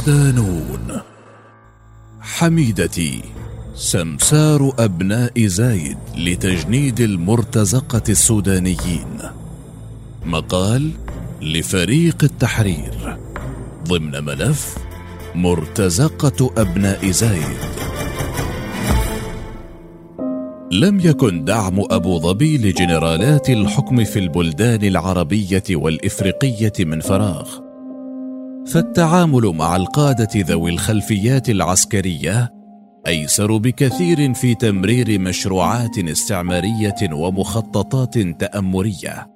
صدانون حميدتي سمسار أبناء زايد لتجنيد المرتزقة السودانيين. مقال لفريق التحرير. ضمن ملف مرتزقة أبناء زايد. لم يكن دعم أبو ظبي لجنرالات الحكم في البلدان العربية والإفريقية من فراغ. فالتعامل مع القادة ذوي الخلفيات العسكرية أيسر بكثير في تمرير مشروعات استعمارية ومخططات تأمرية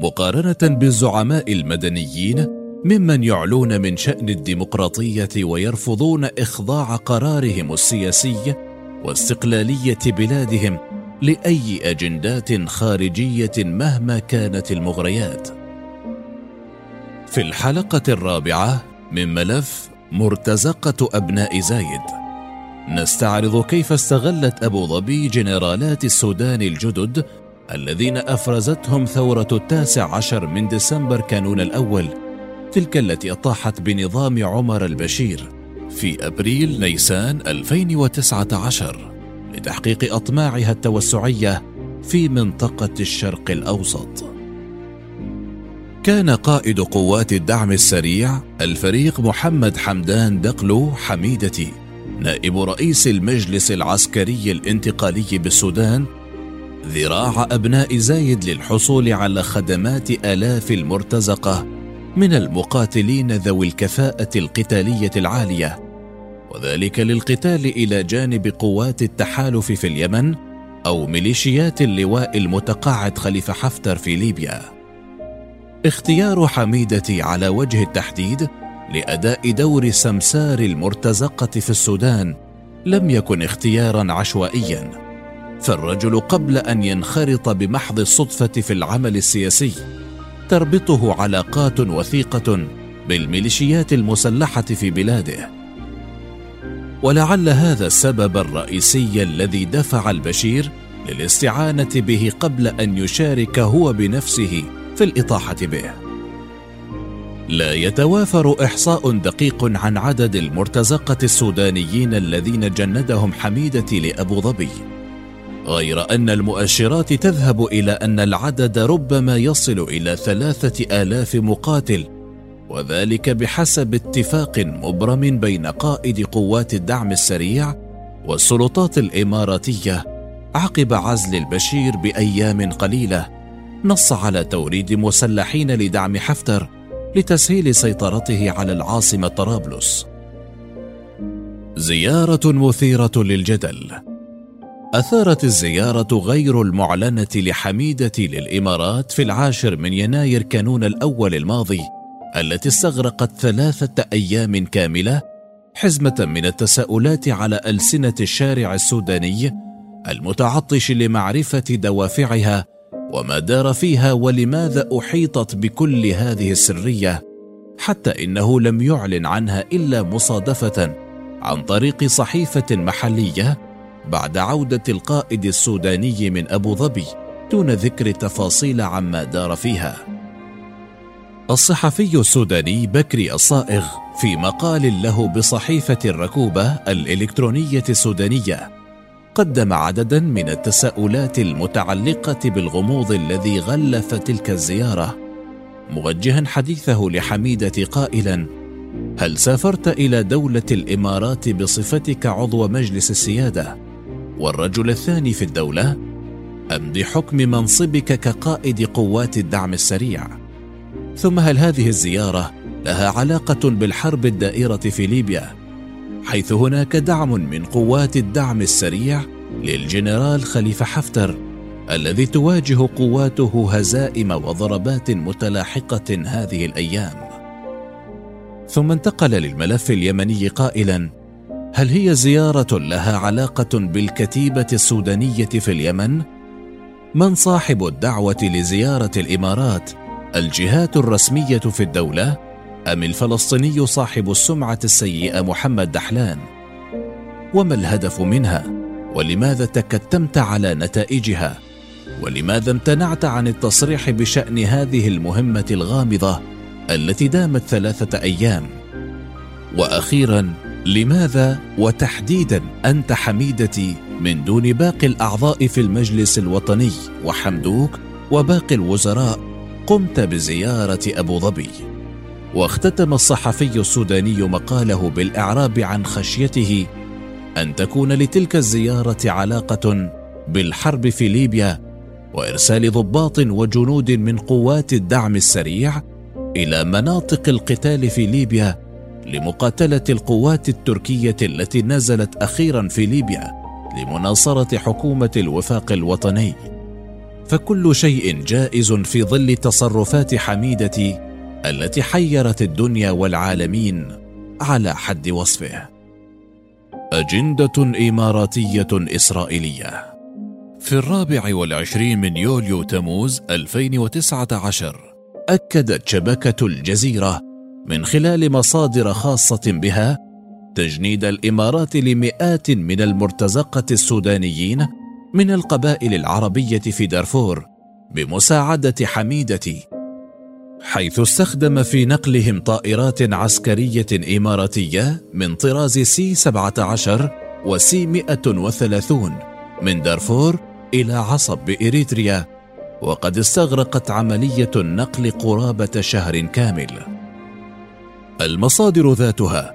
مقارنة بالزعماء المدنيين ممن يعلون من شأن الديمقراطية ويرفضون إخضاع قرارهم السياسي واستقلالية بلادهم لأي أجندات خارجية مهما كانت المغريات. في الحلقة الرابعة من ملف مرتزقة أبناء زايد نستعرض كيف استغلت أبو ظبي جنرالات السودان الجدد الذين أفرزتهم ثورة التاسع عشر من ديسمبر كانون الأول تلك التي أطاحت بنظام عمر البشير في أبريل نيسان 2019 لتحقيق أطماعها التوسعية في منطقة الشرق الأوسط. كان قائد قوات الدعم السريع الفريق محمد حمدان دقلو حميدتي نائب رئيس المجلس العسكري الانتقالي بالسودان ذراع أبناء زايد للحصول على خدمات آلاف المرتزقة من المقاتلين ذوي الكفاءة القتالية العالية. وذلك للقتال إلى جانب قوات التحالف في اليمن أو ميليشيات اللواء المتقاعد خليفة حفتر في ليبيا. اختيار حميدتي على وجه التحديد لأداء دور سمسار المرتزقة في السودان لم يكن اختيارا عشوائيا فالرجل قبل أن ينخرط بمحض الصدفة في العمل السياسي تربطه علاقات وثيقة بالميليشيات المسلحة في بلاده. ولعل هذا السبب الرئيسي الذي دفع البشير للاستعانة به قبل أن يشارك هو بنفسه في الإطاحة به. لا يتوافر إحصاء دقيق عن عدد المرتزقة السودانيين الذين جندهم حميدة لأبو ظبي غير أن المؤشرات تذهب إلى أن العدد ربما يصل إلى ثلاثة آلاف مقاتل وذلك بحسب اتفاق مبرم بين قائد قوات الدعم السريع والسلطات الإماراتية عقب عزل البشير بأيام قليلة. نص على توريد مسلحين لدعم حفتر لتسهيل سيطرته على العاصمة طرابلس. زيارة مثيرة للجدل. أثارت الزيارة غير المعلنة لحميدة للإمارات في العاشر من يناير كانون الأول الماضي التي استغرقت ثلاثة أيام كاملة حزمة من التساؤلات على ألسنة الشارع السوداني المتعطش لمعرفة دوافعها وما دار فيها ولماذا أحيطت بكل هذه السرية حتى إنه لم يعلن عنها إلا مصادفة عن طريق صحيفة محلية بعد عودة القائد السوداني من أبو ظبي دون ذكر تفاصيل عما دار فيها. الصحفي السوداني بكري الصائغ في مقال له بصحيفة الركوبة الإلكترونية السودانية قدم عددا من التساؤلات المتعلقة بالغموض الذي غلف تلك الزيارة. موجها حديثه لحميدة قائلا هل سافرت إلى دولة الإمارات بصفتك عضو مجلس السيادة؟ والرجل الثاني في الدولة أم بحكم منصبك كقائد قوات الدعم السريع؟ ثم هل هذه الزيارة لها علاقة بالحرب الدائرة في ليبيا؟ حيث هناك دعم من قوات الدعم السريع للجنرال خليفة حفتر الذي تواجه قواته هزائم وضربات متلاحقة هذه الأيام. ثم انتقل للملف اليمني قائلا هل هي زيارة لها علاقة بالكتيبة السودانية في اليمن؟ من صاحب الدعوة لزيارة الإمارات؟ الجهات الرسمية في الدولة؟ أم الفلسطيني صاحب السمعة السيئة محمد دحلان؟ وما الهدف منها؟ ولماذا تكتمت على نتائجها؟ ولماذا امتنعت عن التصريح بشأن هذه المهمة الغامضة التي دامت ثلاثة أيام؟ وأخيرا لماذا وتحديدا أنت حميدتي من دون باقي الأعضاء في المجلس الوطني؟ وحمدوك وباقي الوزراء قمت بزيارة أبو ظبي. واختتم الصحفي السوداني مقاله بالإعراب عن خشيته أن تكون لتلك الزيارة علاقة بالحرب في ليبيا وإرسال ضباط وجنود من قوات الدعم السريع إلى مناطق القتال في ليبيا لمقاتلة القوات التركية التي نزلت أخيرا في ليبيا لمناصرة حكومة الوفاق الوطني. فكل شيء جائز في ظل تصرفات حميدتي التي حيرت الدنيا والعالمين على حد وصفه. أجندة إماراتية إسرائيلية. في الرابع والعشرين من يوليو تموز 2019 أكدت شبكة الجزيرة من خلال مصادر خاصة بها تجنيد الإمارات لمئات من المرتزقة السودانيين من القبائل العربية في دارفور بمساعدة حميدة حيث استخدم في نقلهم طائرات عسكرية إماراتية من طراز سي 17 وسي 130 من دارفور إلى عصب بإريتريا وقد استغرقت عملية النقل قرابة شهر كامل. المصادر ذاتها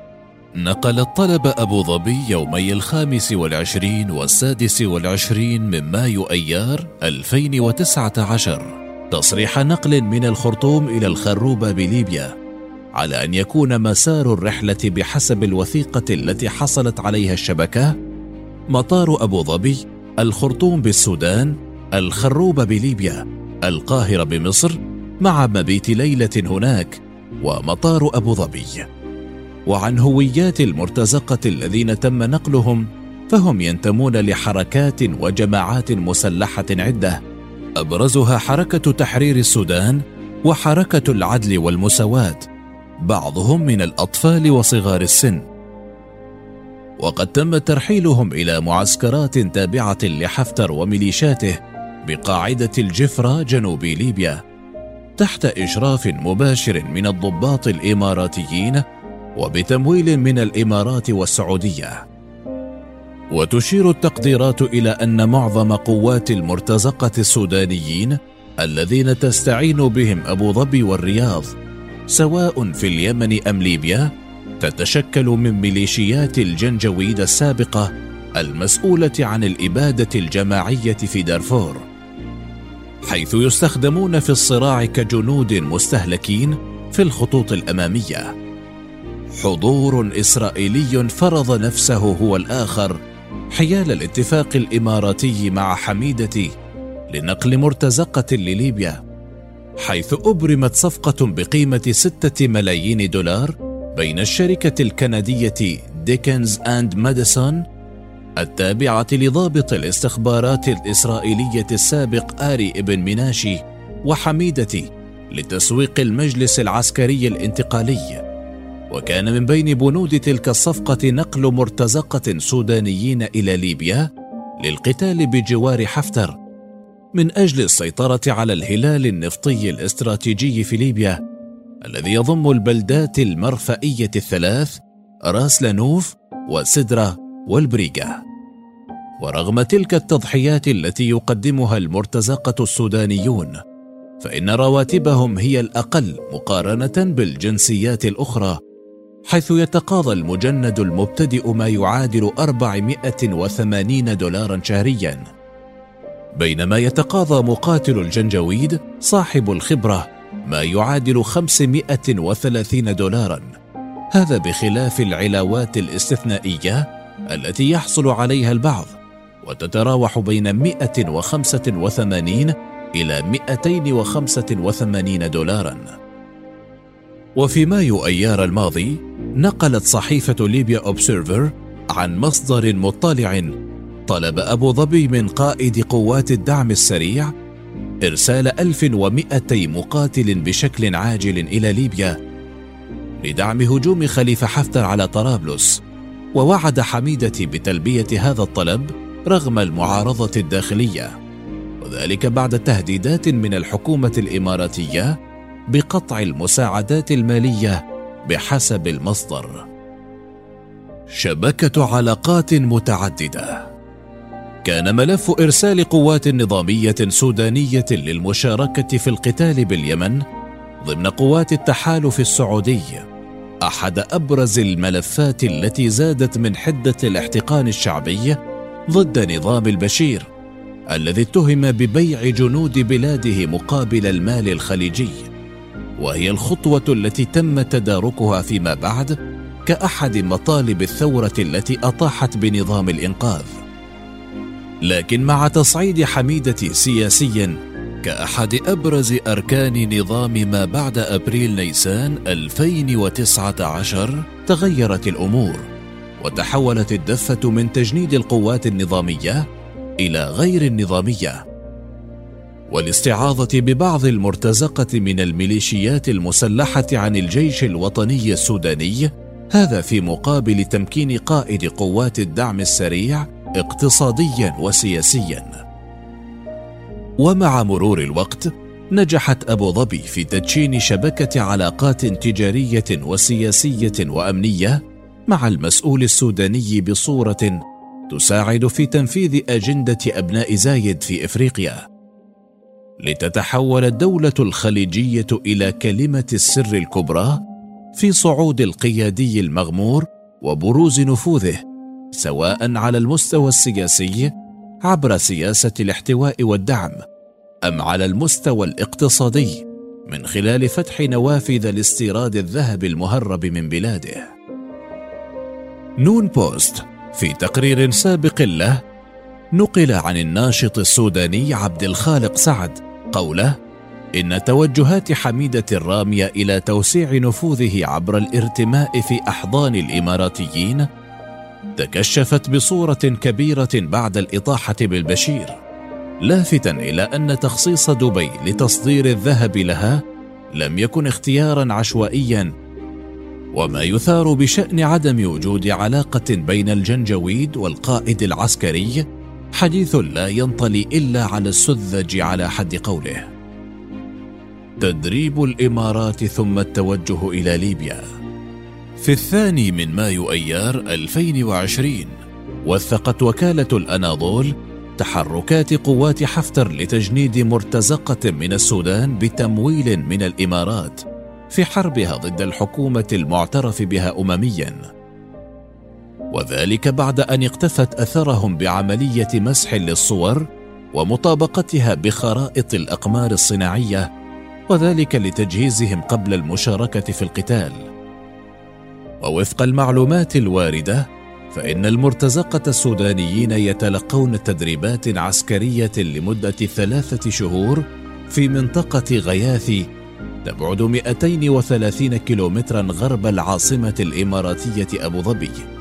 نقلت طلب أبو ظبي يومي الخامس والعشرين والسادس والعشرين من مايو أيار 2019 تصريح نقل من الخرطوم إلى الخروبة بليبيا على أن يكون مسار الرحلة بحسب الوثيقة التي حصلت عليها الشبكة مطار أبو ظبي الخرطوم بالسودان الخروبة بليبيا القاهرة بمصر مع مبيت ليلة هناك ومطار أبو ظبي. وعن هويات المرتزقة الذين تم نقلهم فهم ينتمون لحركات وجماعات مسلحة عدة أبرزها حركة تحرير السودان وحركة العدل والمساواة بعضهم من الأطفال وصغار السن. وقد تم ترحيلهم إلى معسكرات تابعة لحفتر وميليشاته بقاعدة الجفرة جنوب ليبيا تحت إشراف مباشر من الضباط الإماراتيين وبتمويل من الإمارات والسعودية. وتشير التقديرات إلى أن معظم قوات المرتزقة السودانيين الذين تستعين بهم أبو ظبي والرياض سواء في اليمن أم ليبيا تتشكل من ميليشيات الجنجويد السابقة المسؤولة عن الإبادة الجماعية في دارفور. حيث يستخدمون في الصراع كجنود مستهلكين في الخطوط الأمامية. حضور إسرائيلي فرض نفسه هو الآخر حيال الاتفاق الإماراتي مع حميدة لنقل مرتزقة لليبيا حيث أبرمت صفقة بقيمة ستة ملايين دولار بين الشركة الكندية ديكنز أند ماديسون التابعة لضابط الاستخبارات الإسرائيلية السابق آري ابن مناشي وحميدة لتسويق المجلس العسكري الانتقالي. وكان من بين بنود تلك الصفقة نقل مرتزقة سودانيين إلى ليبيا للقتال بجوار حفتر من أجل السيطرة على الهلال النفطي الاستراتيجي في ليبيا الذي يضم البلدات المرفئية الثلاث راس لانوف وسدرة والبريغا. ورغم تلك التضحيات التي يقدمها المرتزقة السودانيون فإن رواتبهم هي الأقل مقارنة بالجنسيات الأخرى حيث يتقاضى المجند المبتدئ ما يعادل 480 دولارا شهريا. بينما يتقاضى مقاتل الجنجويد صاحب الخبرة ما يعادل 530 دولارا. هذا بخلاف العلاوات الاستثنائية التي يحصل عليها البعض وتتراوح بين 185 إلى 285 دولارا. وفي مايو أيار الماضي نقلت صحيفة ليبيا أوبسيرفر عن مصدر مطلع طلب أبو ظبي من قائد قوات الدعم السريع إرسال 1200 مقاتل بشكل عاجل إلى ليبيا لدعم هجوم خليفة حفتر على طرابلس ووعد حميدة بتلبية هذا الطلب رغم المعارضة الداخلية. وذلك بعد تهديدات من الحكومة الإماراتية بقطع المساعدات المالية بحسب المصدر. شبكة علاقات متعددة. كان ملف إرسال قوات نظامية سودانية للمشاركة في القتال باليمن ضمن قوات التحالف السعودي. أحد أبرز الملفات التي زادت من حدة الاحتقان الشعبي ضد نظام البشير الذي اتهم ببيع جنود بلاده مقابل المال الخليجي. وهي الخطوة التي تم تداركها فيما بعد كأحد مطالب الثورة التي أطاحت بنظام الإنقاذ. لكن مع تصعيد حميدة سياسيا كأحد أبرز أركان نظام ما بعد أبريل نيسان 2019 تغيرت الأمور وتحولت الدفة من تجنيد القوات النظامية إلى غير النظامية. والاستعاضة ببعض المرتزقة من الميليشيات المسلحة عن الجيش الوطني السوداني هذا في مقابل تمكين قائد قوات الدعم السريع اقتصاديا وسياسيا. ومع مرور الوقت نجحت أبو ظبي في تدشين شبكة علاقات تجارية وسياسية وأمنية مع المسؤول السوداني بصورة تساعد في تنفيذ أجندة أبناء زايد في إفريقيا. لتتحول الدولة الخليجية إلى كلمة السر الكبرى في صعود القيادي المغمور وبروز نفوذه سواء على المستوى السياسي عبر سياسة الاحتواء والدعم أم على المستوى الاقتصادي من خلال فتح نوافذ لاستيراد الذهب المهرب من بلاده. نون بوست في تقرير سابق له نقل عن الناشط السوداني عبد الخالق سعد قوله إن توجهات حميدة الرامية إلى توسيع نفوذه عبر الارتماء في أحضان الإماراتيين تكشفت بصورة كبيرة بعد الإطاحة بالبشير لافتا إلى أن تخصيص دبي لتصدير الذهب لها لم يكن اختيارا عشوائيا وما يثار بشأن عدم وجود علاقة بين الجنجويد والقائد العسكري حديث لا ينطلي إلا على السذج على حد قوله. تدريب الإمارات ثم التوجه إلى ليبيا. في الثاني من مايو أيار 2020 وثقت وكالة الأناضول تحركات قوات حفتر لتجنيد مرتزقة من السودان بتمويل من الإمارات في حربها ضد الحكومة المعترف بها امميا. وذلك بعد أن اقتفت أثرهم بعملية مسح للصور ومطابقتها بخرائط الأقمار الصناعية وذلك لتجهيزهم قبل المشاركة في القتال. ووفق المعلومات الواردة فإن المرتزقة السودانيين يتلقون تدريبات عسكرية لمدة ثلاثة شهور في منطقة غياثي تبعد 230 كيلومترا غرب العاصمة الإماراتية أبو ظبي.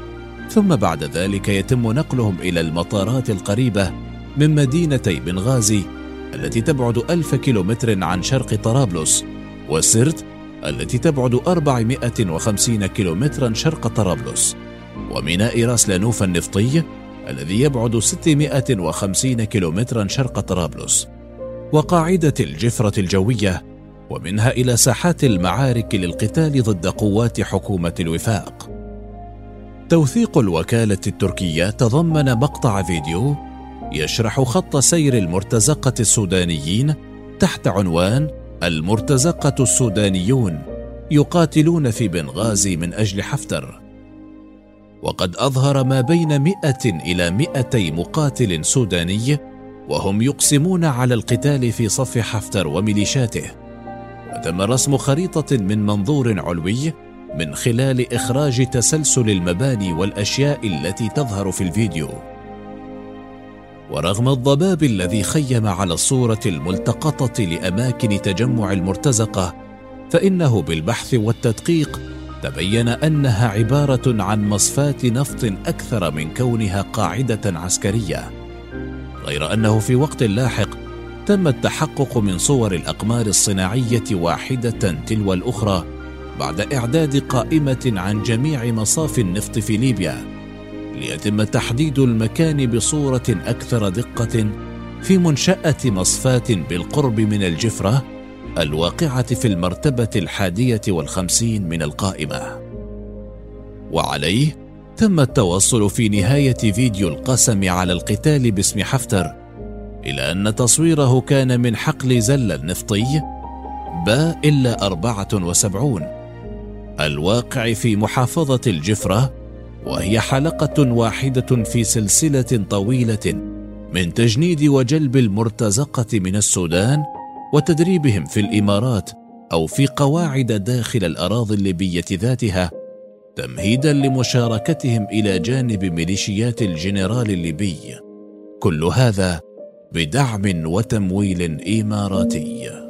ثم بعد ذلك يتم نقلهم إلى المطارات القريبة من مدينتي بنغازي التي تبعد ألف كيلومتر عن شرق طرابلس وسرت التي تبعد 450 كيلومترا شرق طرابلس وميناء راس لانوف النفطي الذي يبعد 650 كيلومترا شرق طرابلس. وقاعدة الجفرة الجوية ومنها إلى ساحات المعارك للقتال ضد قوات حكومة الوفاق. توثيق الوكالة التركية تضمن مقطع فيديو يشرح خط سير المرتزقة السودانيين تحت عنوان المرتزقة السودانيون يقاتلون في بنغازي من أجل حفتر. وقد أظهر ما بين مئة إلى مئتي مقاتل سوداني وهم يقسمون على القتال في صف حفتر وميليشاته وتم رسم خريطة من منظور علوي من خلال إخراج تسلسل المباني والأشياء التي تظهر في الفيديو. ورغم الضباب الذي خيم على الصورة الملتقطة لأماكن تجمع المرتزقة فإنه بالبحث والتدقيق تبين أنها عبارة عن مصفاة نفط أكثر من كونها قاعدة عسكرية. غير أنه في وقت لاحق تم التحقق من صور الأقمار الصناعية واحدة تلو الأخرى بعد إعداد قائمة عن جميع مصافي النفط في ليبيا ليتم تحديد المكان بصورة أكثر دقة في منشأة مصفاة بالقرب من الجفرة الواقعة في المرتبة الحادية والخمسين من القائمة. وعليه وتم التوصل في نهاية فيديو القسم على القتال باسم حفتر إلى أن تصويره كان من حقل زل النفطي با إلا أربعة وسبعون. الواقع في محافظة الجفرة وهي حلقة واحدة في سلسلة طويلة من تجنيد وجلب المرتزقة من السودان وتدريبهم في الإمارات أو في قواعد داخل الأراضي الليبية ذاتها تمهيدا لمشاركتهم إلى جانب ميليشيات الجنرال الليبي. كل هذا بدعم وتمويل إماراتي.